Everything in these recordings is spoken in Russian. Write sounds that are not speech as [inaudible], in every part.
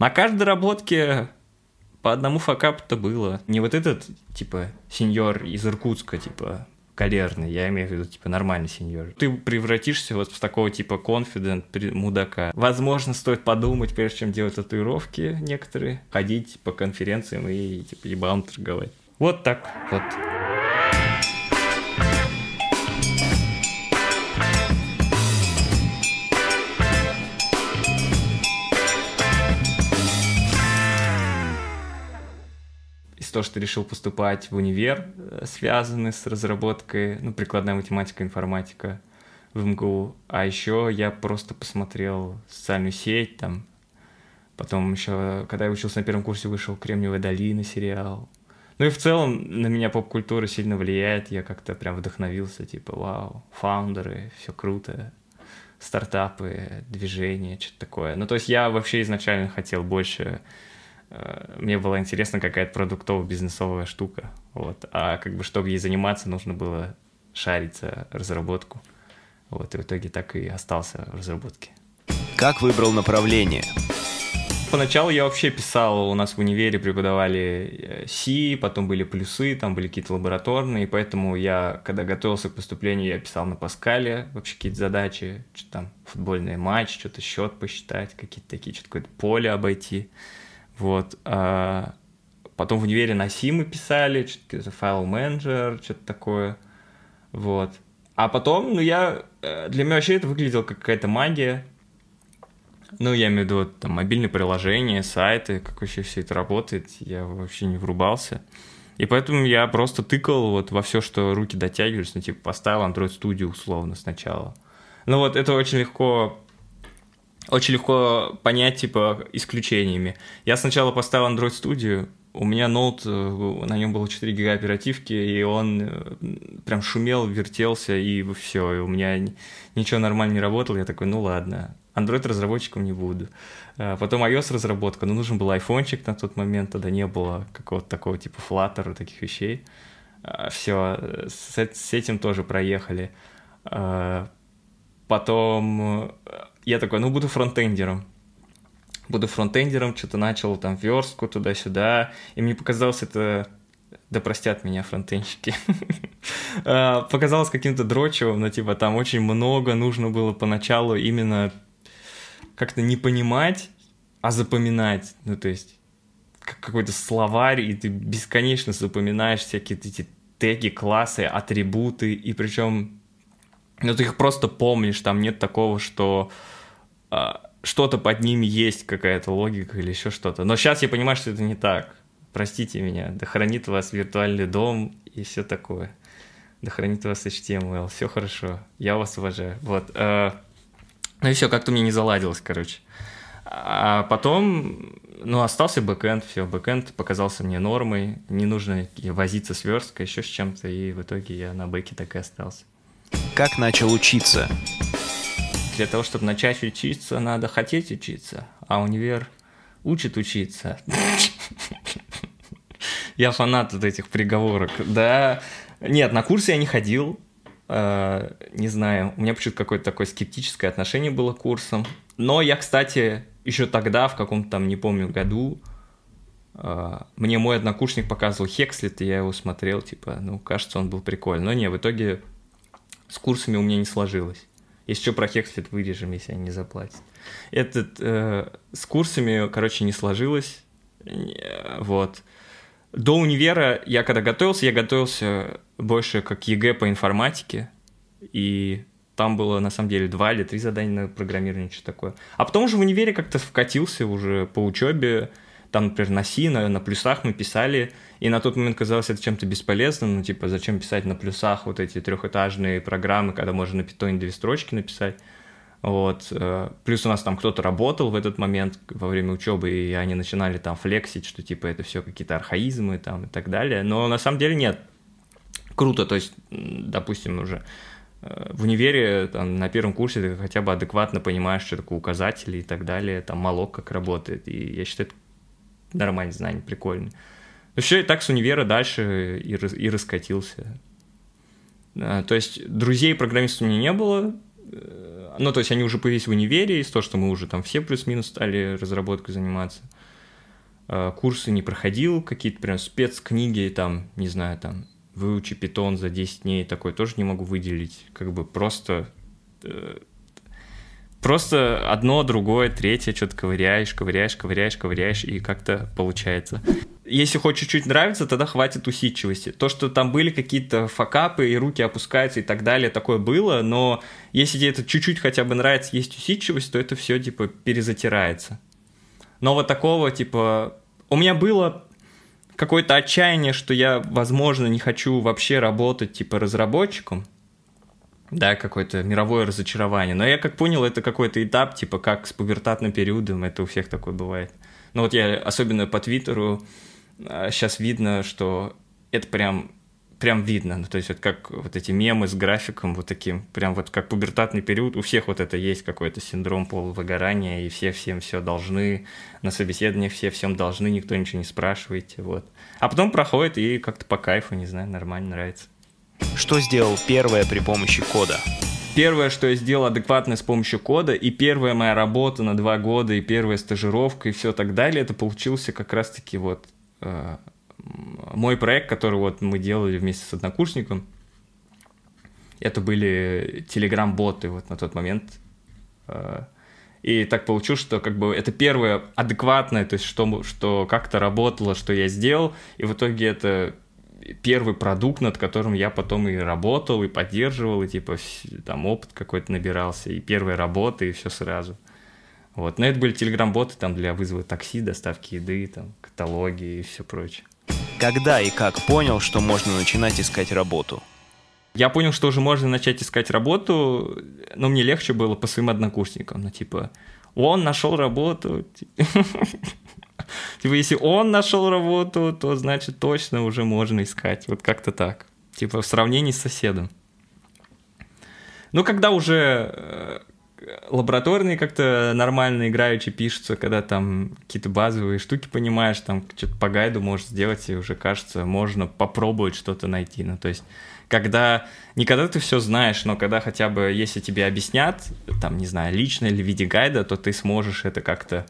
На каждой доработке по одному факапу-то было. Не вот этот, типа, сеньор из Иркутска, типа, калерный, я имею в виду, типа, нормальный сеньор. Ты превратишься вот в такого, типа, confident мудака. Возможно, стоит подумать, прежде чем делать татуировки некоторые, ходить по конференциям и, типа, ебалом торговать. Вот так вот. Из того, что решил поступать в универ, э, связанный с разработкой, ну, прикладная математика, информатика в МГУ. А еще я просто посмотрел социальную сеть, там, потом еще, когда я учился на первом курсе, вышел «Кремниевая долина» сериал. Ну и в целом на меня поп-культура сильно влияет, я как-то прям вдохновился, типа, вау, фаундеры, все круто, стартапы, движения, что-то такое. Ну, то есть я вообще изначально хотел больше мне было интересно какая-то продуктово-бизнесовая штука. Вот. А как бы, чтобы ей заниматься, нужно было шариться разработку. Вот, и в итоге так и остался в разработке. Как выбрал направление? Поначалу я вообще писал, у нас в универе преподавали C, э, потом были плюсы, там были какие-то лабораторные, поэтому я, когда готовился к поступлению, я писал на Паскале вообще какие-то задачи, что там футбольный матч, что-то счет посчитать, какие-то такие, что-то какое-то поле обойти. Вот. А потом в универе на C мы писали, что-то файл менеджер, что-то такое. Вот. А потом, ну, я... Э, для меня вообще это выглядело как какая-то магия. Ну, я имею в виду, вот, там, мобильные приложения, сайты, как вообще все это работает, я вообще не врубался. И поэтому я просто тыкал вот во все, что руки дотягивались, ну, типа, поставил Android Studio условно сначала. Ну, вот это очень легко очень легко понять, типа, исключениями. Я сначала поставил Android Studio, у меня ноут, э, на нем было 4 гига оперативки, и он э, прям шумел, вертелся, и все, и у меня ничего нормально не работало. Я такой, ну ладно, Android разработчиком не буду. А потом iOS разработка, ну нужен был айфончик на тот момент, тогда не было какого-то такого типа Flutter, таких вещей. А, все, с, этим тоже проехали. А, потом я такой, ну, буду фронтендером. Буду фронтендером, что-то начал там верстку туда-сюда, и мне показалось это да простят меня фронтенщики, [laughs] а, показалось каким-то дрочевым, но типа там очень много нужно было поначалу именно как-то не понимать, а запоминать, ну то есть какой-то словарь, и ты бесконечно запоминаешь всякие эти теги, классы, атрибуты, и причем, ну ты их просто помнишь, там нет такого, что что-то под ними есть, какая-то логика или еще что-то. Но сейчас я понимаю, что это не так. Простите меня, да хранит вас виртуальный дом и все такое. Да хранит вас HTML, все хорошо, я вас уважаю. Вот. Э, ну и все, как-то мне не заладилось, короче. А потом, ну, остался бэкэнд, все, бэкэнд показался мне нормой, не нужно возиться с версткой, еще с чем-то, и в итоге я на бэке так и остался. Как начал учиться? Для того, чтобы начать учиться, надо хотеть учиться, а универ учит учиться. Я фанат от этих приговорок. Да, нет, на курсы я не ходил, э, не знаю, у меня почему-то какое-то такое скептическое отношение было к курсам. Но я, кстати, еще тогда, в каком-то там, не помню, году, э, мне мой однокурсник показывал Хекслет, и я его смотрел, типа, ну, кажется, он был прикольный. Но не, в итоге с курсами у меня не сложилось. Если что, про Хекслет вырежем, если они заплатят. Этот, э, с курсами, короче, не сложилось. Вот. До универа я когда готовился, я готовился больше как ЕГЭ по информатике. И там было, на самом деле, два или три задания на программирование, что такое. А потом уже в универе как-то вкатился уже по учебе там, например, на C, на, на плюсах мы писали, и на тот момент казалось это чем-то бесполезным, ну, типа, зачем писать на плюсах вот эти трехэтажные программы, когда можно на питоне две строчки написать. Вот. Э, плюс у нас там кто-то работал в этот момент во время учебы, и они начинали там флексить, что типа это все какие-то архаизмы там и так далее. Но на самом деле нет. Круто, то есть, допустим, уже э, в универе там, на первом курсе ты хотя бы адекватно понимаешь, что такое указатели и так далее, там малок как работает. И я считаю, это нормальные знания, прикольные. Ну все, и так с универа дальше и, и раскатился. А, то есть друзей программистов у меня не было, э, ну, то есть они уже появились в универе, из того, что мы уже там все плюс-минус стали разработкой заниматься. Э, курсы не проходил, какие-то прям спецкниги, там, не знаю, там, выучи питон за 10 дней, такой тоже не могу выделить. Как бы просто э, просто одно, другое, третье, что-то ковыряешь, ковыряешь, ковыряешь, ковыряешь, и как-то получается. Если хоть чуть-чуть нравится, тогда хватит усидчивости. То, что там были какие-то факапы, и руки опускаются и так далее, такое было, но если тебе это чуть-чуть хотя бы нравится, есть усидчивость, то это все, типа, перезатирается. Но вот такого, типа... У меня было какое-то отчаяние, что я, возможно, не хочу вообще работать, типа, разработчиком, да, какое-то мировое разочарование. Но я как понял, это какой-то этап, типа как с пубертатным периодом, это у всех такое бывает. Ну вот я особенно по Твиттеру сейчас а, видно, что это прям прям видно, ну, то есть вот как вот эти мемы с графиком вот таким, прям вот как пубертатный период, у всех вот это есть какой-то синдром полувыгорания, и все всем все должны, на собеседованиях все всем должны, никто ничего не спрашивает, вот. А потом проходит и как-то по кайфу, не знаю, нормально, нравится. Что сделал первое при помощи кода? Первое, что я сделал адекватно с помощью кода, и первая моя работа на два года, и первая стажировка, и все так далее, это получился как раз-таки вот э, мой проект, который вот мы делали вместе с однокурсником. Это были телеграм-боты вот на тот момент. Э, и так получилось, что как бы это первое адекватное, то есть что, что как-то работало, что я сделал, и в итоге это первый продукт, над которым я потом и работал, и поддерживал, и типа там опыт какой-то набирался, и первая работа, и все сразу. Вот. Но это были телеграм-боты там для вызова такси, доставки еды, там, каталоги и все прочее. Когда и как понял, что можно начинать искать работу? Я понял, что уже можно начать искать работу, но мне легче было по своим однокурсникам. Ну, типа, он нашел работу. [laughs] Типа, если он нашел работу, то значит точно уже можно искать. Вот как-то так. Типа в сравнении с соседом. Ну, когда уже э, лабораторные как-то нормально играючи пишутся, когда там какие-то базовые штуки понимаешь, там что-то по гайду можешь сделать, и уже кажется, можно попробовать что-то найти. Ну, то есть, когда не когда ты все знаешь, но когда хотя бы, если тебе объяснят, там, не знаю, лично или в виде гайда, то ты сможешь это как-то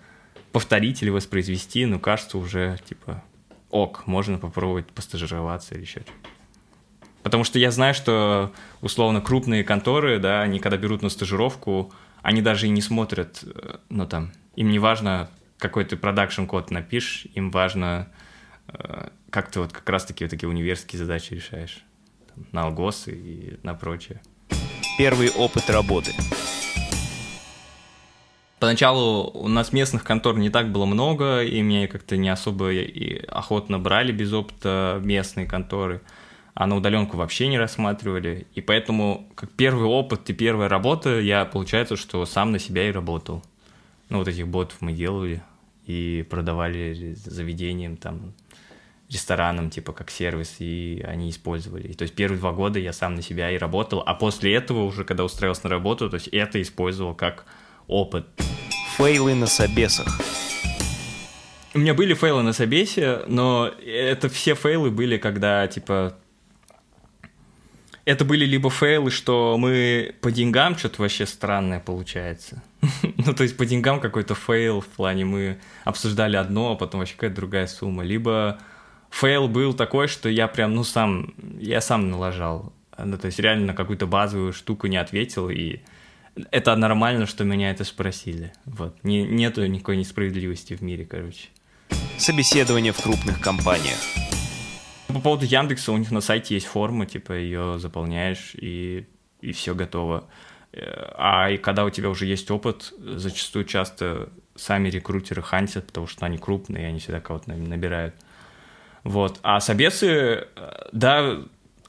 повторить или воспроизвести, ну, кажется, уже, типа, ок, можно попробовать постажироваться или еще Потому что я знаю, что, условно, крупные конторы, да, они когда берут на стажировку, они даже и не смотрят, э, ну, там, им не важно, какой ты продакшн-код напишешь, им важно, э, как ты вот как раз-таки вот такие университетские задачи решаешь. Там, на алгосы и на прочее. Первый опыт работы. Поначалу у нас местных контор не так было много, и мне как-то не особо и охотно брали без опыта местные конторы, а на удаленку вообще не рассматривали. И поэтому, как первый опыт и первая работа, я, получается, что сам на себя и работал. Ну, вот этих ботов мы делали и продавали заведениям, там, ресторанам, типа, как сервис, и они использовали. То есть первые два года я сам на себя и работал, а после этого уже, когда устроился на работу, то есть это использовал как опыт. Фейлы на собесах. У меня были фейлы на собесе, но это все фейлы были, когда, типа, это были либо фейлы, что мы по деньгам что-то вообще странное получается. [laughs] ну, то есть по деньгам какой-то фейл в плане мы обсуждали одно, а потом вообще какая-то другая сумма. Либо фейл был такой, что я прям, ну, сам, я сам налажал. Ну, то есть реально на какую-то базовую штуку не ответил, и это нормально, что меня это спросили. Вот. Не, нету никакой несправедливости в мире, короче. Собеседование в крупных компаниях. По поводу Яндекса, у них на сайте есть форма, типа ее заполняешь и, и все готово. Э, а и когда у тебя уже есть опыт, зачастую часто сами рекрутеры хантят, потому что они крупные, и они всегда кого-то набирают. Вот. А собесы, э, да,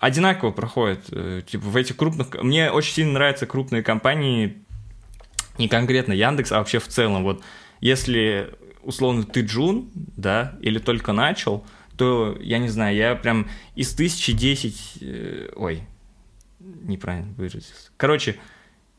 одинаково проходит. Э, типа в этих крупных... Мне очень сильно нравятся крупные компании, не конкретно Яндекс, а вообще в целом. Вот если условно ты джун, да, или только начал, то, я не знаю, я прям из тысячи десять... Э, ой, неправильно выразился. Короче,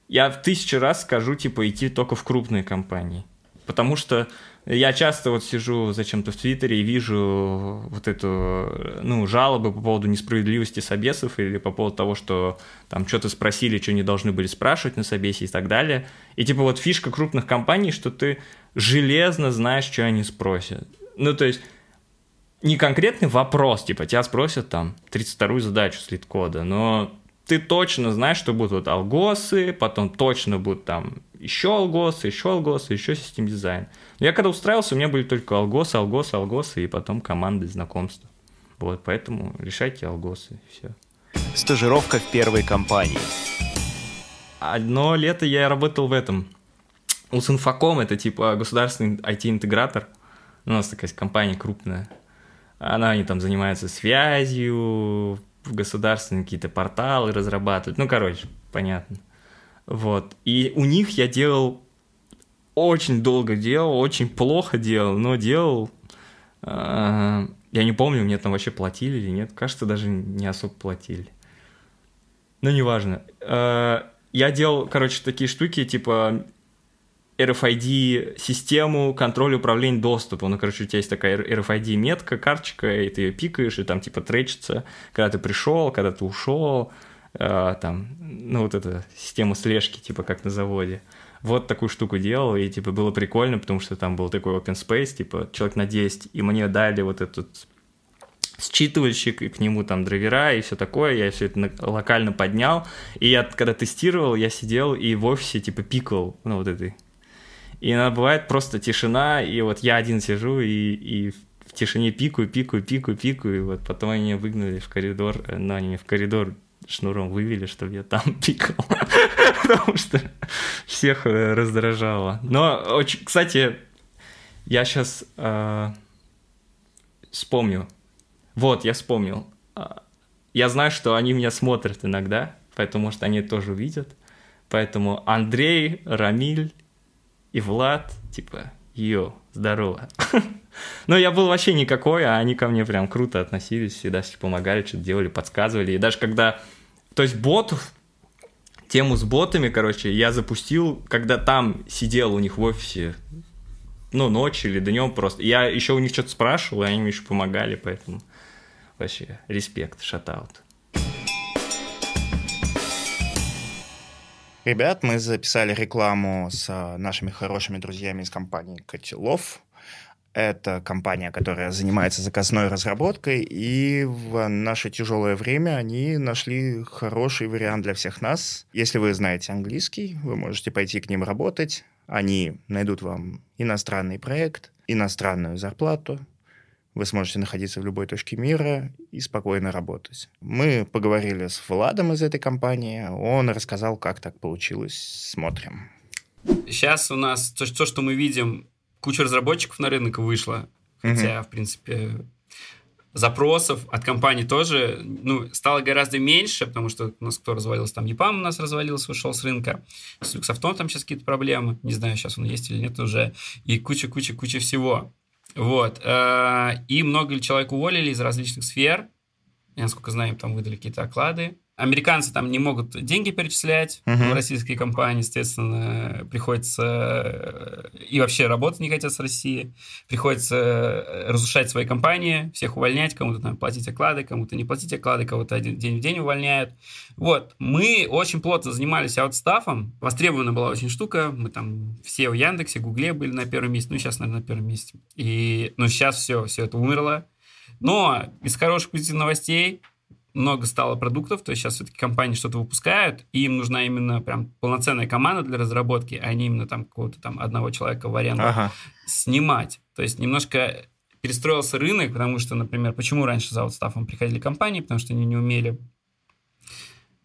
я в тысячу раз скажу, типа, идти только в крупные компании. Потому что Я часто вот сижу зачем-то в Твиттере и вижу вот эту, ну, жалобы по поводу несправедливости собесов или по поводу того, что там что-то спросили, что не должны были спрашивать на собесе и так далее. И типа вот фишка крупных компаний, что ты железно знаешь, что они спросят. Ну, то есть не конкретный вопрос, типа тебя спросят там 32-ю задачу слит-кода, но ты точно знаешь, что будут вот алгосы, потом точно будут там еще алгосы, еще алгосы, еще систем дизайн. Я когда устраивался, у меня были только алгосы, алгосы, алгосы и потом команды знакомства. Вот, поэтому решайте алгосы, все. Стажировка в первой компании. Одно лето я работал в этом. У Синфаком, это типа государственный IT-интегратор. У нас такая компания крупная. Она, они там занимаются связью, государственные какие-то порталы разрабатывают. Ну, короче, понятно. Вот. И у них я делал очень долго делал, очень плохо делал, но делал. Э, я не помню, мне там вообще платили или нет. Кажется, даже не особо платили. Но неважно. Э, я делал, короче, такие штуки, типа RFID-систему контроля управления доступом. Ну, короче, у тебя есть такая RFID-метка, карточка, и ты ее пикаешь, и там типа тречится, когда ты пришел, когда ты ушел, э, там, ну, вот эта система слежки, типа как на заводе. Вот такую штуку делал, и типа было прикольно, потому что там был такой open space, типа человек на 10, и мне дали вот этот считывальщик, и к нему там драйвера и все такое, я все это локально поднял, и я когда тестировал, я сидел и в офисе типа пикал, ну вот этой и иногда бывает просто тишина, и вот я один сижу и, и в тишине пикаю, пикаю, пикаю, пикаю, и вот потом они меня выгнали в коридор, э, ну, они меня в коридор шнуром вывели, чтобы я там [laughs] пикал, потому что всех э, раздражало. Но, очень, кстати, я сейчас э, вспомню. Вот, я вспомнил. А, я знаю, что они меня смотрят иногда, поэтому, может, они тоже увидят. Поэтому Андрей, Рамиль и Влад, типа, йо, здорово. [laughs] Но я был вообще никакой, а они ко мне прям круто относились, всегда все помогали, что-то делали, подсказывали. И даже когда... То есть ботов, тему с ботами, короче, я запустил, когда там сидел у них в офисе, ну, ночью или днем просто. Я еще у них что-то спрашивал, и они мне еще помогали, поэтому вообще респект, шатаут. Ребят, мы записали рекламу с а, нашими хорошими друзьями из компании Котелов. Это компания, которая занимается заказной разработкой, и в наше тяжелое время они нашли хороший вариант для всех нас. Если вы знаете английский, вы можете пойти к ним работать. Они найдут вам иностранный проект, иностранную зарплату, вы сможете находиться в любой точке мира и спокойно работать. Мы поговорили с Владом из этой компании, он рассказал, как так получилось. Смотрим. Сейчас у нас то, то что мы видим, куча разработчиков на рынок вышла, хотя, угу. в принципе, запросов от компаний тоже ну, стало гораздо меньше, потому что у нас кто развалился, там EPAM у нас развалился, ушел с рынка, с Люксофтом там сейчас какие-то проблемы, не знаю, сейчас он есть или нет уже, и куча-куча-куча всего. Вот. Э, и много ли человек уволили из различных сфер. Я, насколько знаю, там выдали какие-то оклады. Американцы там не могут деньги перечислять uh-huh. в российские компании, естественно, приходится э, и вообще работать не хотят с Россией, приходится э, разрушать свои компании, всех увольнять, кому-то там платить оклады, кому-то не платить оклады, кого-то один день в день увольняют. Вот, мы очень плотно занимались аутстафом, востребована была очень штука, мы там все в Яндексе, Гугле были на первом месте, ну сейчас, наверное, на первом месте. И, ну сейчас все, все это умерло. Но из хороших позитивных новостей много стало продуктов, то есть сейчас все-таки компании что-то выпускают, и им нужна именно прям полноценная команда для разработки, а не именно там какого-то там одного человека в аренду ага. снимать. То есть немножко перестроился рынок, потому что, например, почему раньше за аутстафом приходили компании, потому что они не умели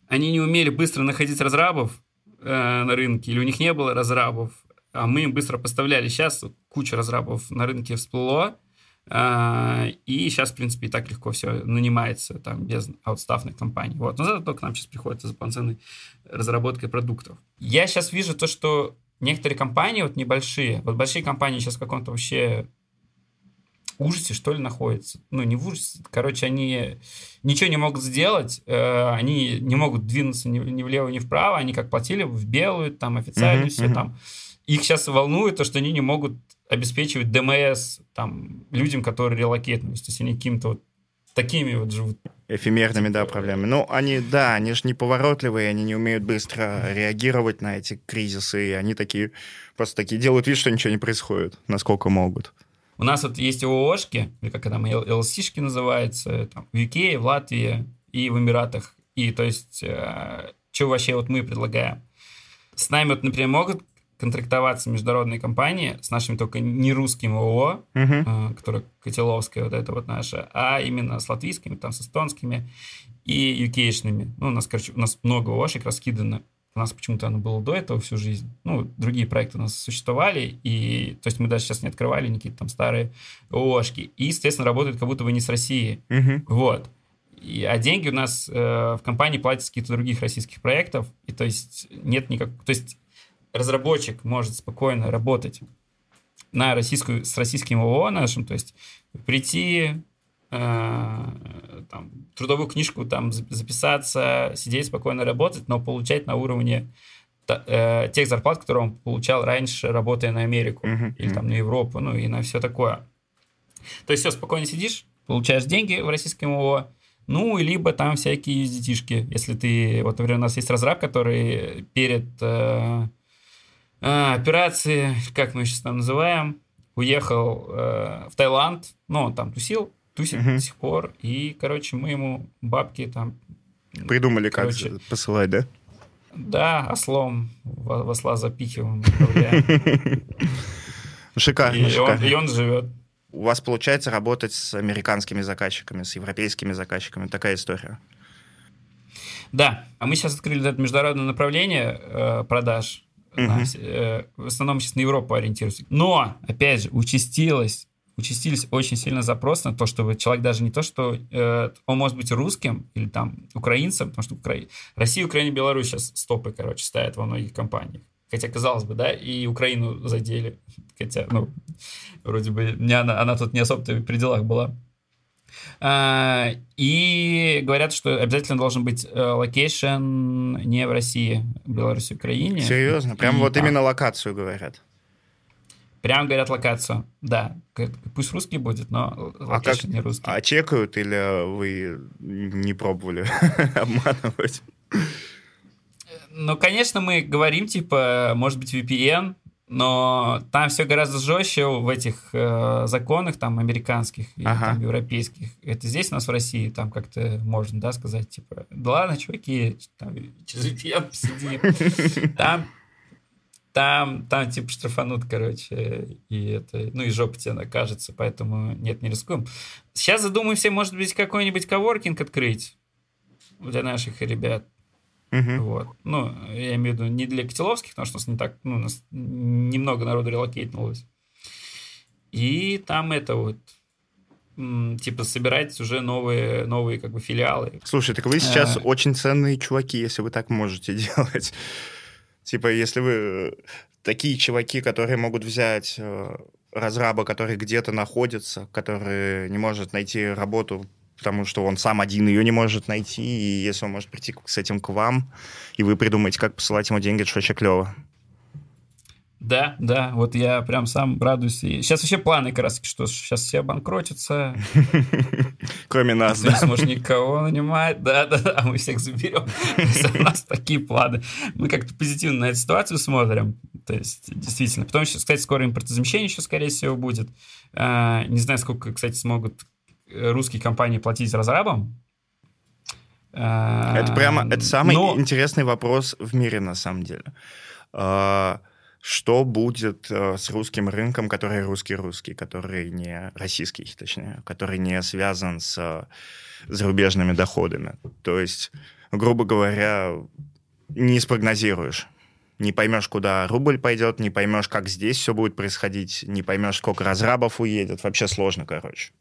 они не умели быстро находить разрабов э, на рынке, или у них не было разрабов, а мы им быстро поставляли. Сейчас куча разрабов на рынке всплыло, и сейчас, в принципе, и так легко все нанимается там без аутстафных компаний. Вот. Но зато только нам сейчас приходится за полноценной разработкой продуктов. Я сейчас вижу то, что некоторые компании, вот небольшие, вот большие компании сейчас в каком-то вообще ужасе, что ли, находятся. Ну, не в ужасе. Короче, они ничего не могут сделать, э, они не могут двинуться ни, ни влево, ни вправо, они как платили в белую, там официально uh-huh, все uh-huh. там. Их сейчас волнует то, что они не могут обеспечивать ДМС там, людям, которые релокетнулись. То есть они каким-то вот такими вот живут. Эфемерными, да, проблемами. Ну, они, да, они же неповоротливые, они не умеют быстро реагировать на эти кризисы, и они такие, просто такие делают вид, что ничего не происходит, насколько могут. У нас вот есть ООшки, или как там, LC-шки называется, там, в UK, в Латвии и в Эмиратах. И то есть, э, что вообще вот мы предлагаем? С нами вот, например, могут контрактоваться международные компании с нашими только не русским ООО, uh-huh. которая Котеловская, вот это вот наша, а именно с латвийскими, там, с эстонскими и юкейшными. Ну, у нас, короче, у нас много ООшек раскидано. У нас почему-то оно было до этого всю жизнь. Ну, другие проекты у нас существовали, и, то есть мы даже сейчас не открывали никакие там старые ООшки. И, естественно, работают как будто бы не с России. Uh-huh. Вот. И, а деньги у нас э, в компании платят с каких-то других российских проектов, и то есть нет никак... То есть разработчик может спокойно работать на российскую, с российским ООО нашим, то есть прийти, э, там, трудовую книжку там записаться, сидеть спокойно работать, но получать на уровне э, тех зарплат, которые он получал раньше, работая на Америку uh-huh. или там на Европу, ну и на все такое. То есть все, спокойно сидишь, получаешь деньги в российском ООО, ну, либо там всякие USDT-шки. Если ты... Вот, например, у нас есть разраб, который перед э, а, операции, как мы сейчас там называем, уехал э, в Таиланд, ну, он там тусил, тусит угу. до сих пор, и, короче, мы ему бабки там... Придумали, короче, как посылать, да? Да, ослом в, осла запихиваем, [laughs] Шикарно, и шикарно. Он, и он живет. У вас получается работать с американскими заказчиками, с европейскими заказчиками. Такая история. Да, а мы сейчас открыли это международное направление э, продаж Uh-huh. в основном сейчас на Европу ориентируемся. Но, опять же, участилось участились очень сильно запросы на то, чтобы человек даже не то, что э, он может быть русским или там украинцем, потому что Укра... Россия, Украина, Беларусь сейчас стопы, короче, ставят во многих компаниях. Хотя, казалось бы, да, и Украину задели. Хотя, ну, вроде бы не она, она тут не особо-то при делах была. А, и говорят, что обязательно должен быть э, location не в России, Беларуси, Украине. Серьезно? Прям и, вот именно локацию говорят? Прям говорят локацию, да. Пусть русский будет, но а как, не русский. А чекают или вы не пробовали [laughs] обманывать? Ну, конечно, мы говорим, типа, может быть, VPN, но там все гораздо жестче в этих э, законах там американских и ага. там, европейских. Это здесь у нас в России там как-то можно, да, сказать типа, да ладно, чуваки, там VPN посиди. [laughs] Там там, там типа штрафанут, короче, и это, ну и жопа тебе накажется, поэтому нет, не рискуем. Сейчас задумаемся, может быть, какой-нибудь коворкинг открыть для наших ребят. Угу. Вот. Ну, я имею в виду не для Котеловских, потому что у нас не так, ну, у нас немного народу релокейтнулось. И там это вот типа собирать уже новые, новые как бы филиалы. Слушай, так вы сейчас а... очень ценные чуваки, если вы так можете [laughs] делать. Типа, если вы э, такие чуваки, которые могут взять э, разраба, который где-то находится, который не может найти работу потому что он сам один ее не может найти, и если он может прийти с этим к вам, и вы придумаете, как посылать ему деньги, это вообще клево. Да, да, вот я прям сам радуюсь. И сейчас вообще планы как раз, что сейчас все обанкротятся. [laughs] Кроме нас, да? Не сможешь никого нанимать, да, да, да, мы всех заберем. [laughs] У нас такие планы. Мы как-то позитивно на эту ситуацию смотрим. То есть, действительно. Потом, кстати, скоро импортозамещение еще, скорее всего, будет. А, не знаю, сколько, кстати, смогут русские компании платить разрабам. Это прямо, это самый Но... интересный вопрос в мире, на самом деле. А, что будет э, с русским рынком, который русский-русский, который не российский, точнее, который не связан с э, зарубежными доходами? То есть, грубо говоря, не спрогнозируешь не поймешь, куда рубль пойдет, не поймешь, как здесь все будет происходить, не поймешь, сколько разрабов уедет. Вообще сложно, короче.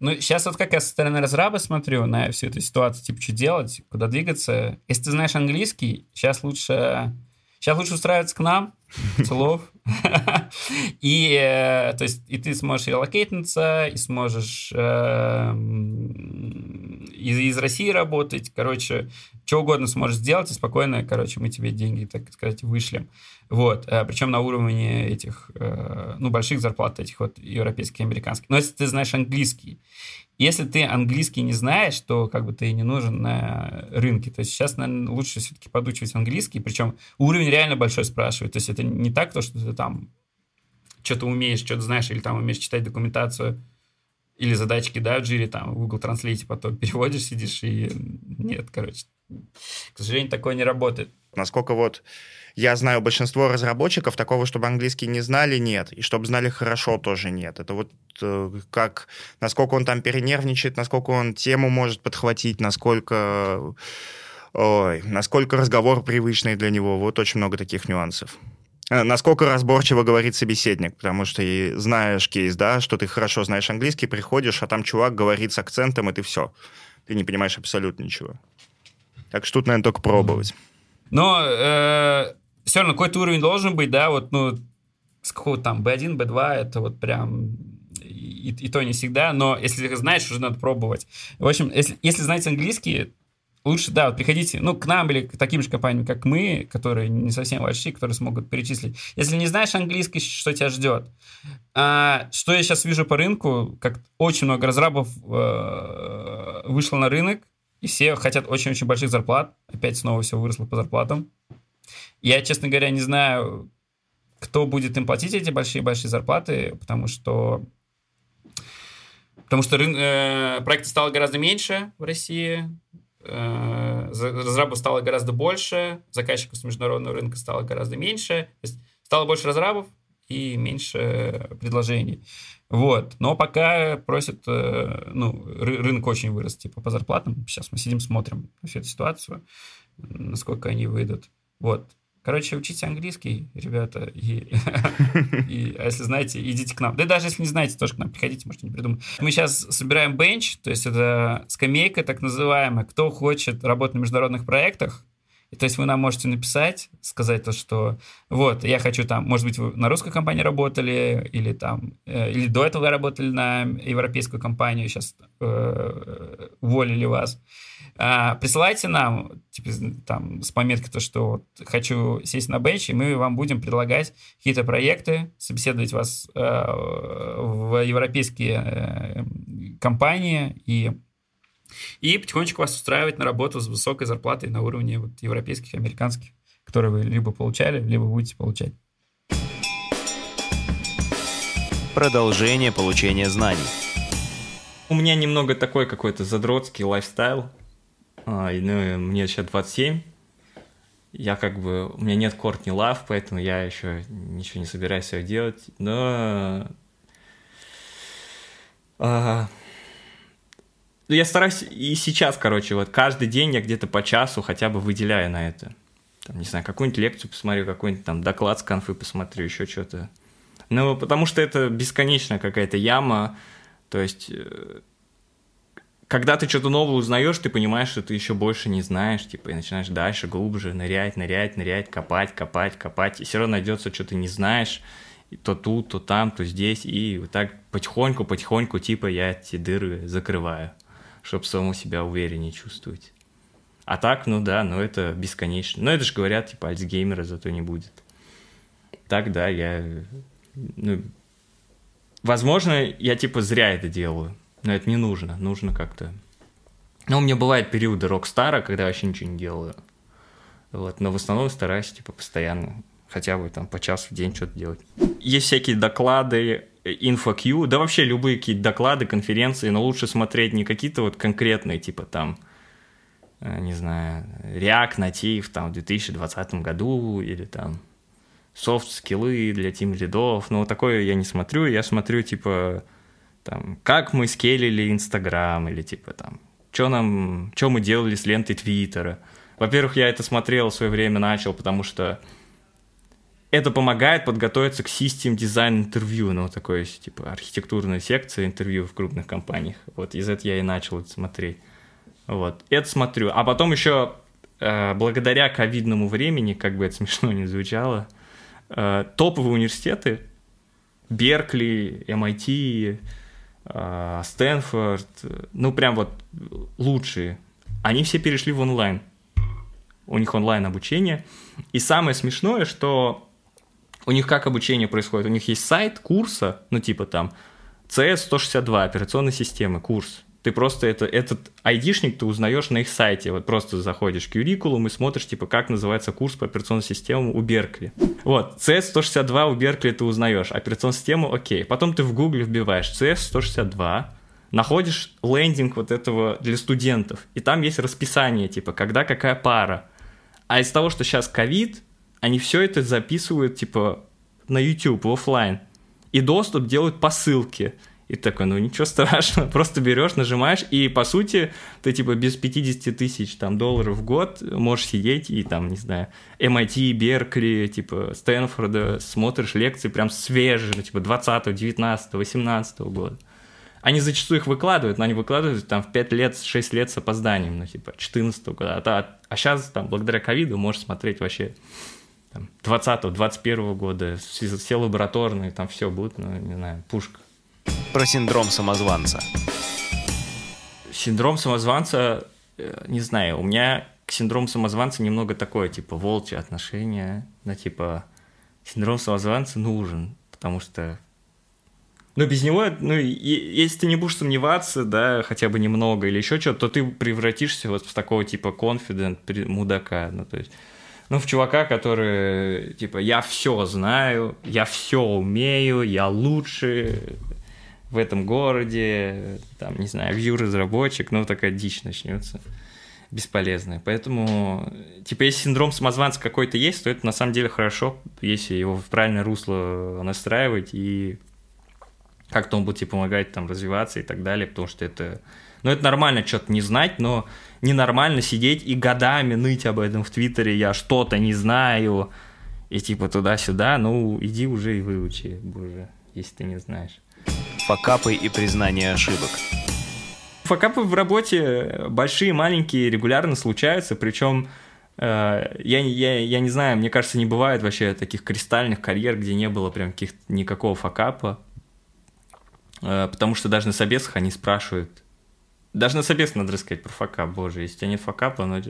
Ну, сейчас вот как я со стороны разраба смотрю на всю эту ситуацию, типа, что делать, куда двигаться. Если ты знаешь английский, сейчас лучше, сейчас лучше устраиваться к нам, [laughs] целов. И, э, то есть, и ты сможешь релокейтнуться, и сможешь, э, из, из России работать, короче, что угодно сможешь сделать, и спокойно, короче, мы тебе деньги, так сказать, вышлем. Вот, э, причем на уровне этих, э, ну, больших зарплат этих вот европейских и американских. Но если ты знаешь английский, если ты английский не знаешь, то как бы ты не нужен на рынке. То есть сейчас, наверное, лучше все-таки подучивать английский, причем уровень реально большой спрашивает. То есть это не так, то, что ты там что-то умеешь, что-то знаешь, или там умеешь читать документацию, или задачки, да, в джире, там, в Google Translate потом [laughs] переводишь, сидишь, и нет, короче. К сожалению, такое не работает. Насколько вот я знаю большинство разработчиков, такого, чтобы английский не знали, нет. И чтобы знали хорошо, тоже нет. Это вот э, как, насколько он там перенервничает, насколько он тему может подхватить, насколько, ой, насколько разговор привычный для него. Вот очень много таких нюансов. Э, насколько разборчиво говорит собеседник, потому что и знаешь кейс, да, что ты хорошо знаешь английский, приходишь, а там чувак говорит с акцентом, и ты все. Ты не понимаешь абсолютно ничего. Так что тут, наверное, только пробовать. Но э, все равно какой-то уровень должен быть, да, вот, ну, с какого там B1, B2, это вот прям и, и то не всегда, но если знаешь, уже надо пробовать. В общем, если, если знаете английский, лучше, да, вот приходите, ну, к нам или к таким же компаниям, как мы, которые не совсем большие, которые смогут перечислить. Если не знаешь английский, что тебя ждет? А, что я сейчас вижу по рынку, как очень много разрабов э, вышло на рынок, и все хотят очень-очень больших зарплат. Опять снова все выросло по зарплатам. Я, честно говоря, не знаю, кто будет им платить эти большие-большие зарплаты, потому что потому что рын, э, проектов стало гораздо меньше в России, разрабов стало гораздо больше, заказчиков с международного рынка стало гораздо меньше, то есть стало больше разрабов и меньше предложений. Вот. Но пока просят, э, ну, рынок очень вырос, типа, по зарплатам. Сейчас мы сидим, смотрим всю эту ситуацию, насколько они выйдут. Вот. Короче, учите английский, ребята, и, [laughs] и а если знаете, идите к нам. Да даже если не знаете, тоже к нам приходите, можете не придумать. Мы сейчас собираем бенч, то есть это скамейка так называемая. Кто хочет работать на международных проектах, и, то есть вы нам можете написать, сказать то, что вот, я хочу там, может быть, вы на русской компании работали, или там, э, или до этого вы работали на европейскую компанию, сейчас э, уволили вас. А, присылайте нам, типа, там, с пометкой то, что вот, хочу сесть на бенч, и мы вам будем предлагать какие-то проекты, собеседовать вас э, в европейские э, компании и и потихонечку вас устраивать на работу с высокой зарплатой на уровне вот европейских, американских, которые вы либо получали, либо будете получать. Продолжение получения знаний. У меня немного такой какой-то задротский лайфстайл. А, ну, мне сейчас 27. Я как бы... У меня нет Courtney Love, поэтому я еще ничего не собираюсь делать. Но... А, ну, я стараюсь и сейчас, короче, вот каждый день я где-то по часу хотя бы выделяю на это. Там, не знаю, какую-нибудь лекцию посмотрю, какой-нибудь там доклад с конфы посмотрю, еще что-то. Ну, потому что это бесконечная какая-то яма. То есть, э, когда ты что-то новое узнаешь, ты понимаешь, что ты еще больше не знаешь, типа, и начинаешь дальше, глубже нырять, нырять, нырять, копать, копать, копать, и все равно найдется, что ты не знаешь, то тут, то там, то здесь, и вот так потихоньку, потихоньку, типа, я эти дыры закрываю чтобы самому себя увереннее чувствовать. А так, ну да, ну это бесконечно. Но это же говорят, типа, альцгеймера зато не будет. Так, да, я... Ну, возможно, я, типа, зря это делаю. Но это не нужно. Нужно как-то... Ну, у меня бывают периоды рок-стара, когда я вообще ничего не делаю. Вот, но в основном стараюсь, типа, постоянно хотя бы там по часу в день что-то делать. Есть всякие доклады, InfoQ, да вообще любые какие-то доклады, конференции, но лучше смотреть не какие-то вот конкретные, типа там, э, не знаю, React Native там в 2020 году или там софт-скиллы для тим лидов, но вот такое я не смотрю, я смотрю типа там, как мы скелили Инстаграм или типа там, что нам, что мы делали с лентой Твиттера. Во-первых, я это смотрел в свое время, начал, потому что это помогает подготовиться к систем дизайн интервью, ну, такое, типа, архитектурная секция интервью в крупных компаниях. Вот, из этого я и начал это смотреть. Вот, это смотрю. А потом еще, э, благодаря ковидному времени, как бы это [laughs] смешно не звучало, э, топовые университеты, Беркли, MIT, Стэнфорд, ну прям вот лучшие, они все перешли в онлайн. У них онлайн обучение. И самое смешное, что у них как обучение происходит? У них есть сайт курса, ну типа там CS162, операционной системы, курс. Ты просто это, этот айдишник ты узнаешь на их сайте. Вот просто заходишь в curriculum и смотришь, типа, как называется курс по операционной системе у Беркли. Вот, CS162 у Беркли ты узнаешь, операционную систему окей. Потом ты в гугле вбиваешь CS162, находишь лендинг вот этого для студентов, и там есть расписание, типа, когда какая пара. А из того, что сейчас ковид, они все это записывают, типа, на YouTube, в офлайн. И доступ делают по ссылке. И такой, ну ничего страшного, [laughs] просто берешь, нажимаешь, и по сути ты типа без 50 тысяч там долларов в год можешь сидеть и там, не знаю, MIT, Беркли, типа Стэнфорда, смотришь лекции прям свежие, ну, типа 20 19 18 года. Они зачастую их выкладывают, но они выкладывают там в 5 лет, 6 лет с опозданием, ну типа 14 года. А, а сейчас там благодаря ковиду можешь смотреть вообще 20-21 года, все лабораторные, там все будет, ну, не знаю, пушка. Про синдром самозванца. Синдром самозванца, э, не знаю, у меня к синдрому самозванца немного такое, типа, волчье отношение, ну, типа, синдром самозванца нужен, потому что ну, без него, ну, если ты не будешь сомневаться, да, хотя бы немного или еще что-то, то ты превратишься вот в такого типа confident мудака, ну, то есть ну, в чувака, который, типа, я все знаю, я все умею, я лучший в этом городе, там, не знаю, вью-разработчик, ну, такая дичь начнется бесполезная. Поэтому, типа, если синдром самозванца какой-то есть, то это на самом деле хорошо, если его в правильное русло настраивать, и как-то он будет тебе помогать там развиваться и так далее, потому что это... Ну, это нормально что-то не знать, но ненормально сидеть и годами ныть об этом в Твиттере, я что-то не знаю, и типа туда-сюда, ну, иди уже и выучи, боже, если ты не знаешь. Факапы и признание ошибок. Факапы в работе большие, маленькие, регулярно случаются, причем э, я, я, я не знаю, мне кажется, не бывает вообще таких кристальных карьер, где не было прям каких никакого факапа, э, потому что даже на собесах они спрашивают, даже на собес надо рассказать про факап, боже. Если у тебя нет факапа, оно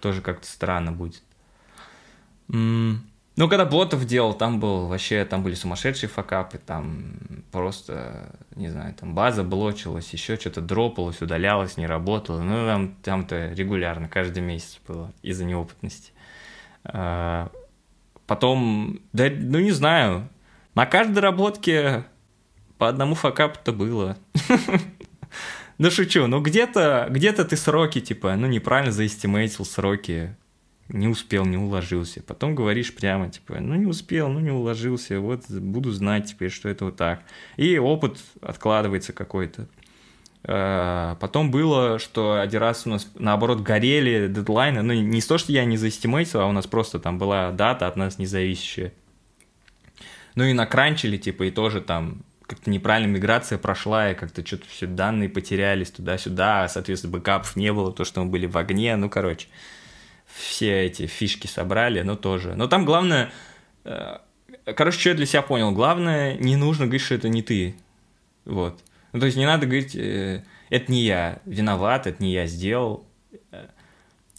тоже как-то странно будет. Ну, когда ботов делал, там был вообще, там были сумасшедшие факапы, там просто, не знаю, там база блочилась, еще что-то дропалось, удалялось, не работало. Ну, там, там-то регулярно, каждый месяц было из-за неопытности. А, потом, да, ну, не знаю, на каждой работке по одному факапу-то было. [laughs] Ну шучу, ну где-то где ты сроки, типа, ну неправильно заэстимейтил сроки, не успел, не уложился. Потом говоришь прямо, типа, ну не успел, ну не уложился, вот буду знать теперь, что это вот так. И опыт откладывается какой-то. А, потом было, что один раз у нас, наоборот, горели дедлайны. Ну, не то, что я не заэстимейтил, а у нас просто там была дата от нас независящая. Ну и накранчили, типа, и тоже там как-то неправильно миграция прошла, и как-то что-то все данные потерялись туда-сюда, а, соответственно, бэкапов не было, то, что мы были в огне, ну, короче, все эти фишки собрали, но тоже. Но там главное, э, короче, что я для себя понял, главное, не нужно говорить, что это не ты, вот. Ну, то есть не надо говорить, э, это не я виноват, это не я сделал,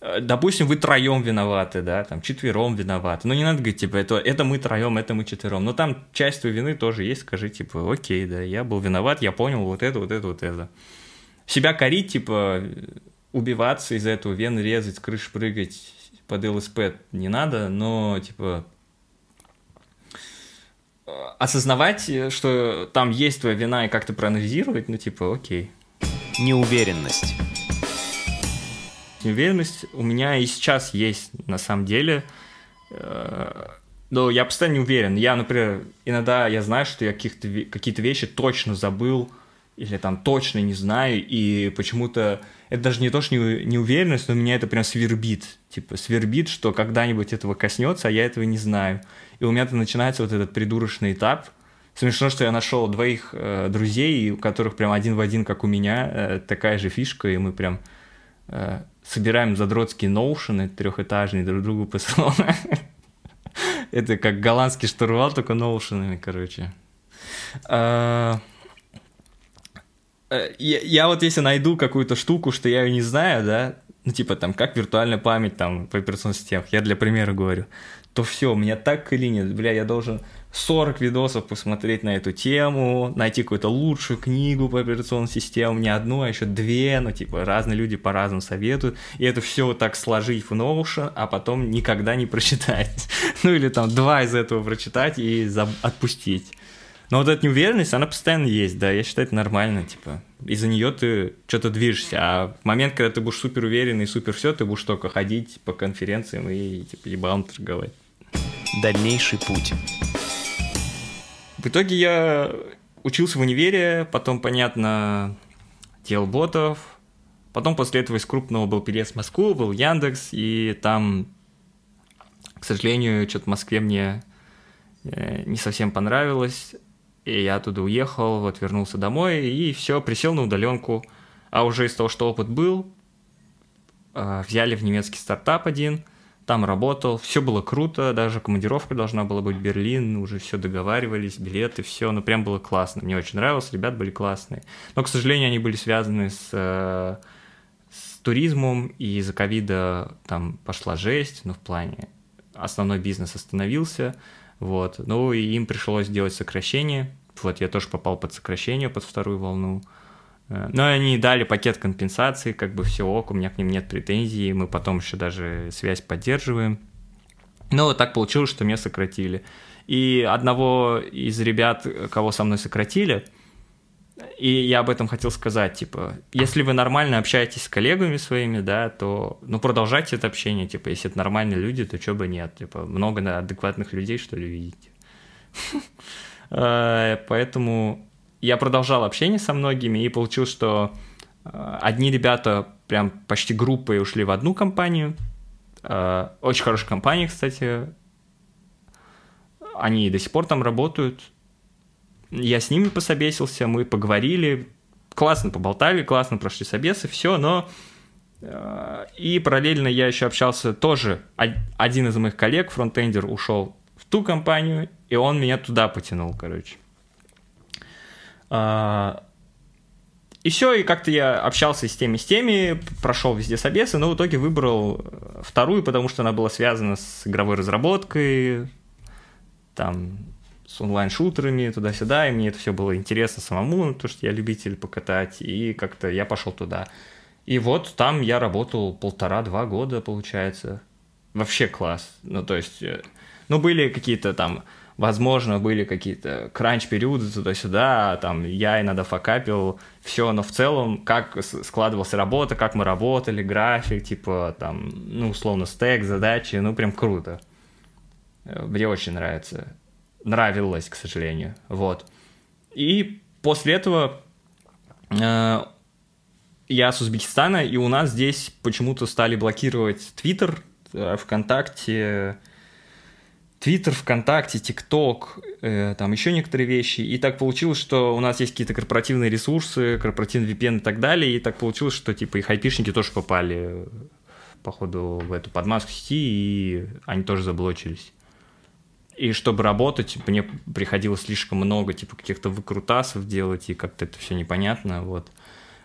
Э, допустим, вы троем виноваты, да, там, четвером виноваты. Ну, не надо говорить, типа, это, это мы троем, это мы четвером. Но там часть твоей вины тоже есть, скажи, типа, окей, да, я был виноват, я понял вот это, вот это, вот это. Себя корить, типа, убиваться из-за этого, вены резать, с крыши прыгать под ЛСП не надо, но, типа, осознавать, что там есть твоя вина и как-то проанализировать, ну, типа, окей. Неуверенность Неуверенность у меня и сейчас есть, на самом деле. Э, но я постоянно не уверен. Я, например, иногда я знаю, что я каких-то, какие-то вещи точно забыл, или там точно не знаю, и почему-то это даже не то, что не, неуверенность, но меня это прям свербит. Типа, свербит, что когда-нибудь этого коснется, а я этого не знаю. И у меня-то начинается вот этот придурочный этап. Смешно, что я нашел двоих э, друзей, у которых прям один в один, как у меня, э, такая же фишка, и мы прям э, собираем задротские ноушены трехэтажные друг другу посылаем. [laughs] Это как голландский штурвал, только ноушенами, короче. Э, я, я вот если найду какую-то штуку, что я ее не знаю, да, ну, типа там, как виртуальная память там по операционным системам, я для примера говорю, то все, меня так клинит, бля, я должен 40 видосов посмотреть на эту тему, найти какую-то лучшую книгу по операционным системам, не одну, а еще две, ну, типа, разные люди по-разному советуют, и это все вот так сложить в Notion, а потом никогда не прочитать. [laughs] ну, или там два из этого прочитать и отпустить. Но вот эта неуверенность, она постоянно есть, да, я считаю, это нормально, типа, из-за нее ты что-то движешься, а в момент, когда ты будешь супер уверенный, супер все, ты будешь только ходить по конференциям и, типа, ебалом торговать. Дальнейший путь. В итоге я учился в универе, потом, понятно, делал ботов, потом после этого из крупного был переезд в Москву, был Яндекс, и там, к сожалению, что-то в Москве мне э, не совсем понравилось, и я оттуда уехал, вот вернулся домой, и все, присел на удаленку, а уже из того, что опыт был, э, взяли в немецкий стартап один – там работал, все было круто, даже командировка должна была быть в Берлин, уже все договаривались, билеты, все, ну прям было классно, мне очень нравилось, ребят были классные. Но, к сожалению, они были связаны с, э, с туризмом, и из-за ковида там пошла жесть, ну в плане основной бизнес остановился, вот, ну и им пришлось делать сокращение, вот я тоже попал под сокращение, под вторую волну, Э, но они дали пакет компенсации, как бы все ок, у меня к ним нет претензий, мы потом еще даже связь поддерживаем. Но вот так получилось, что меня сократили. И одного из ребят, кого со мной сократили, и я об этом хотел сказать, типа, если вы нормально общаетесь с коллегами своими, да, то, ну, продолжайте это общение, типа, если это нормальные люди, то чего бы нет, типа, много адекватных людей, что ли, видите. [laughs] Э, поэтому я продолжал общение со многими и получил, что э, одни ребята прям почти группой ушли в одну компанию. Э, очень хорошая компания, кстати. Они до сих пор там работают. Я с ними пособесился, мы поговорили, классно поболтали, классно прошли собесы, все, но и параллельно я еще общался тоже. Один из моих коллег, фронтендер, ушел в ту компанию, и он меня туда потянул, короче. А, и все, и как-то я общался с теми, с теми, прошел везде собесы, но в итоге выбрал вторую, потому что она была связана с игровой разработкой, там, с онлайн-шутерами, туда-сюда, и мне это все было интересно самому, потому что я любитель покатать, и как-то я пошел туда. И вот там я работал полтора-два года, получается. Вообще класс. Ну, то есть, э, ну, были какие-то там возможно, были какие-то кранч-периоды туда-сюда, там я иногда факапил, все, но в целом, как складывалась работа, как мы работали, график, типа, там, ну, условно, стек, задачи, ну, прям круто. Э, мне очень нравится. Нравилось, к сожалению. Вот. И после этого э, я с Узбекистана, и у нас здесь почему-то стали блокировать Твиттер, э, ВКонтакте, Твиттер, ВКонтакте, ТикТок, э, там еще некоторые вещи. И так получилось, что у нас есть какие-то корпоративные ресурсы, корпоративный VPN и так далее. И так получилось, что типа их айпишники тоже попали, походу, в эту подмазку сети, и они тоже заблочились. И чтобы работать, мне приходилось слишком много типа каких-то выкрутасов делать, и как-то это все непонятно. Вот.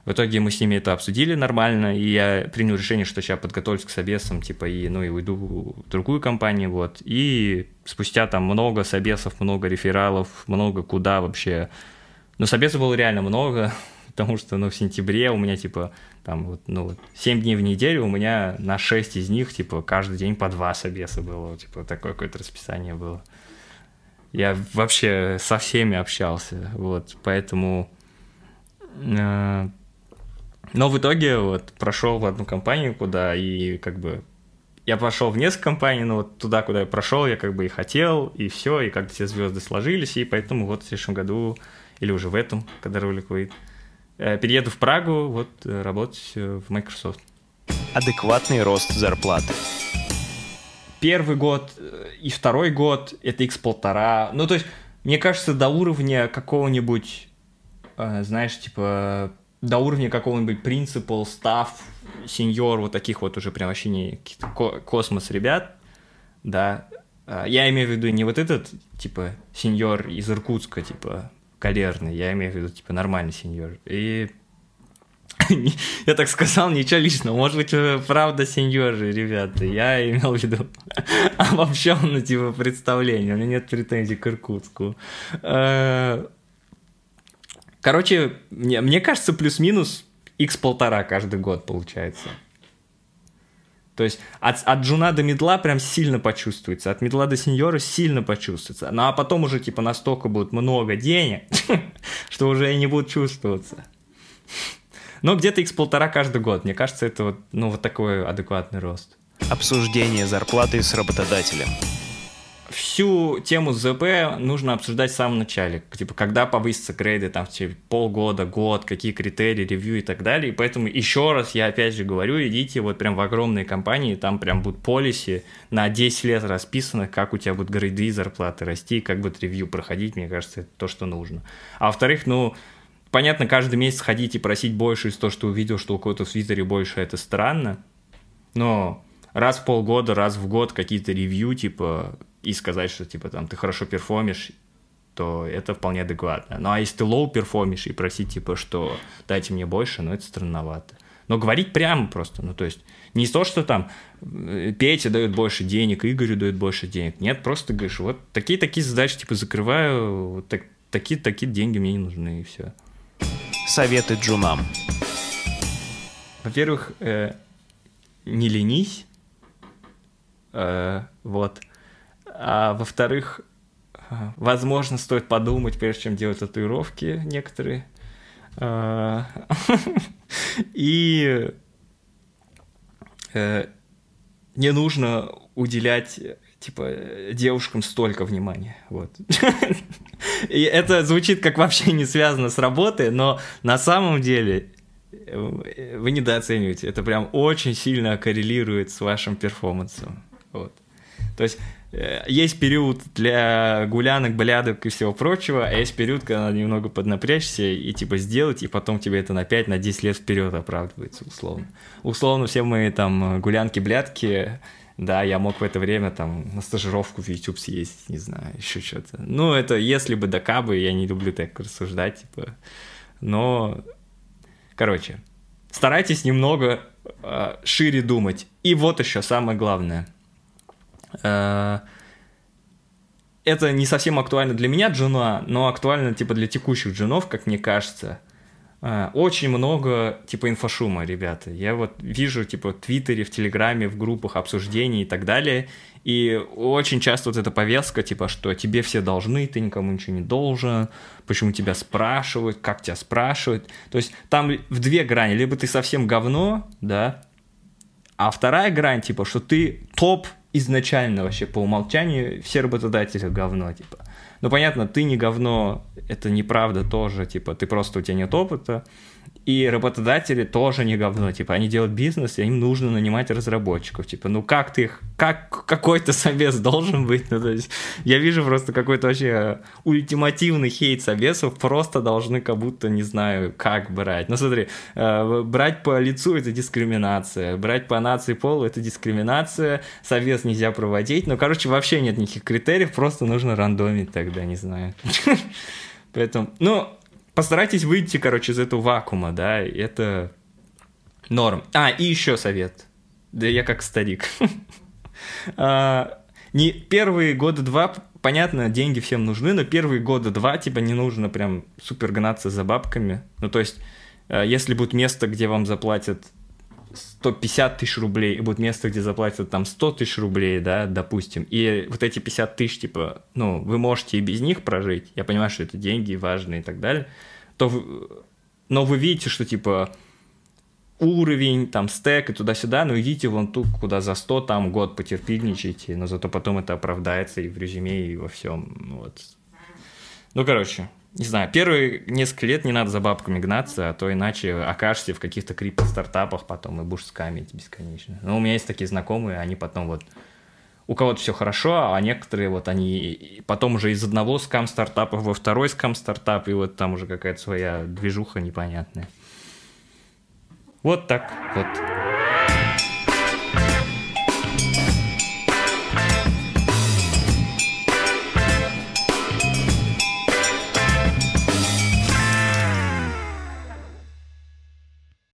В итоге мы с ними это обсудили нормально, и я принял решение, что сейчас подготовлюсь к собесам, типа, и, ну, и уйду в другую компанию, вот. И спустя там много собесов, много рефералов, много куда вообще. Но собесов было реально много, [laughs] потому что, ну, в сентябре у меня, типа, там, вот, ну, вот, 7 дней в неделю, у меня на 6 из них, типа, каждый день по 2 собеса было, типа, такое какое-то расписание было. Я вообще со всеми общался, вот, поэтому... Э, но в итоге вот прошел в одну компанию, куда и как бы я пошел в несколько компаний, но вот туда, куда я прошел, я как бы и хотел, и все, и как-то все звезды сложились, и поэтому вот в следующем году, или уже в этом, когда ролик выйдет, э, перееду в Прагу, вот э, работать э, в Microsoft. Адекватный рост зарплаты. Первый год и второй год это x полтора. Ну, то есть, мне кажется, до уровня какого-нибудь, знаешь, типа до уровня какого-нибудь принципал, став, сеньор, вот таких вот уже прям вообще не космос ребят, да. А, я имею в виду не вот этот, типа, сеньор из Иркутска, типа, калерный, я имею в виду, типа, нормальный сеньор. И [laughs] я так сказал, ничего личного. Может быть, правда сеньоры, ребята. Я имел в виду [laughs] обобщенное, типа, представление. У меня нет претензий к Иркутску. Короче, мне, мне кажется, плюс-минус x полтора каждый год получается. То есть от, от джуна до медла прям сильно почувствуется, от медла до сеньора сильно почувствуется. Ну а потом уже типа настолько будет много денег, [laughs] что уже и не будут чувствоваться. Но где-то x полтора каждый год. Мне кажется, это вот, ну, вот такой адекватный рост. Обсуждение зарплаты с работодателем всю тему ЗП нужно обсуждать в самом начале. Типа, когда повысятся грейды, там, типа, полгода, год, какие критерии, ревью и так далее. И поэтому еще раз я опять же говорю, идите вот прям в огромные компании, там прям будут полиси на 10 лет расписано, как у тебя будут грейды, зарплаты расти, как будет ревью проходить, мне кажется, это то, что нужно. А во-вторых, ну, понятно, каждый месяц ходить и просить больше из того, что увидел, что у кого-то в Твиттере больше, это странно, но раз в полгода, раз в год какие-то ревью, типа, и сказать, что типа там ты хорошо перформишь, то это вполне адекватно. Ну а если ты low перформишь и просить типа, что дайте мне больше, ну это странновато. Но говорить прямо просто, ну то есть не то, что там э, Петя дает больше денег, Игорю дает больше денег. Нет, просто говоришь, вот такие-такие задачи типа закрываю, вот так, такие-такие деньги мне не нужны, и все. Советы джунам. Во-первых, э, не ленись, э, вот. А во-вторых, возможно, стоит подумать, прежде чем делать татуировки некоторые. А, [laughs] и э, не нужно уделять типа девушкам столько внимания. Вот. [laughs] И это звучит как вообще не связано с работой, но на самом деле э, вы недооцениваете. Это прям очень сильно коррелирует с вашим перформансом. Вот. То есть есть период для гулянок, блядок и всего прочего, а есть период, когда надо немного поднапрячься и типа сделать, и потом тебе это на 5, на 10 лет вперед оправдывается, условно. Условно, все мои там гулянки, блядки, да, я мог в это время там на стажировку в YouTube съездить, не знаю, еще что-то. Ну, это если бы до кабы, я не люблю так рассуждать, типа. Но, короче, старайтесь немного э, шире думать. И вот еще самое главное – Э, это не совсем актуально для меня, джуна, но актуально типа для текущих джунов, как мне кажется. Э, очень много типа инфошума, ребята. Я вот вижу типа в Твиттере, в Телеграме, в группах обсуждений и так далее. И очень часто вот эта повестка, типа, что тебе все должны, ты никому ничего не должен, почему тебя спрашивают, как тебя спрашивают. То есть там в две грани. Либо ты совсем говно, да, а вторая грань, типа, что ты топ изначально вообще по умолчанию все работодатели говно, типа. Ну, понятно, ты не говно, это неправда тоже, типа, ты просто, у тебя нет опыта, и работодатели тоже не говно, типа, они делают бизнес, и им нужно нанимать разработчиков, типа, ну как ты их, как какой-то совет должен быть, ну, то есть, я вижу просто какой-то вообще ультимативный хейт совесов, просто должны как будто, не знаю, как брать. Ну, смотри, э, брать по лицу – это дискриминация, брать по нации полу – это дискриминация, совет нельзя проводить, ну, короче, вообще нет никаких критериев, просто нужно рандомить тогда, не знаю. [laughs] Поэтому, ну, постарайтесь выйти, короче, из этого вакуума, да, это норм. А, и еще совет. Да я как старик. [laughs] А, не первые года два, понятно, деньги всем нужны, но первые года два типа не нужно прям супер гнаться за бабками. Ну, то есть, э, если будет место, где вам заплатят 150 тысяч рублей, и будет место, где заплатят там 100 тысяч рублей, да, допустим, и вот эти 50 тысяч, типа, ну, вы можете и без них прожить, я понимаю, что это деньги важные и так далее, то вы, но вы видите, что, типа, уровень, там, стек и туда-сюда, но идите вон тут, куда за 100, там, год потерпильничайте, но зато потом это оправдается и в резюме, и во всем, вот. Ну, короче, не знаю, первые несколько лет не надо за бабками гнаться, а то иначе окажешься в каких-то крипто-стартапах потом и будешь скамить бесконечно. Но у меня есть такие знакомые, они потом вот... У кого-то все хорошо, а некоторые вот они потом уже из одного скам-стартапа во второй скам-стартап, и вот там уже какая-то своя движуха непонятная. Вот так вот.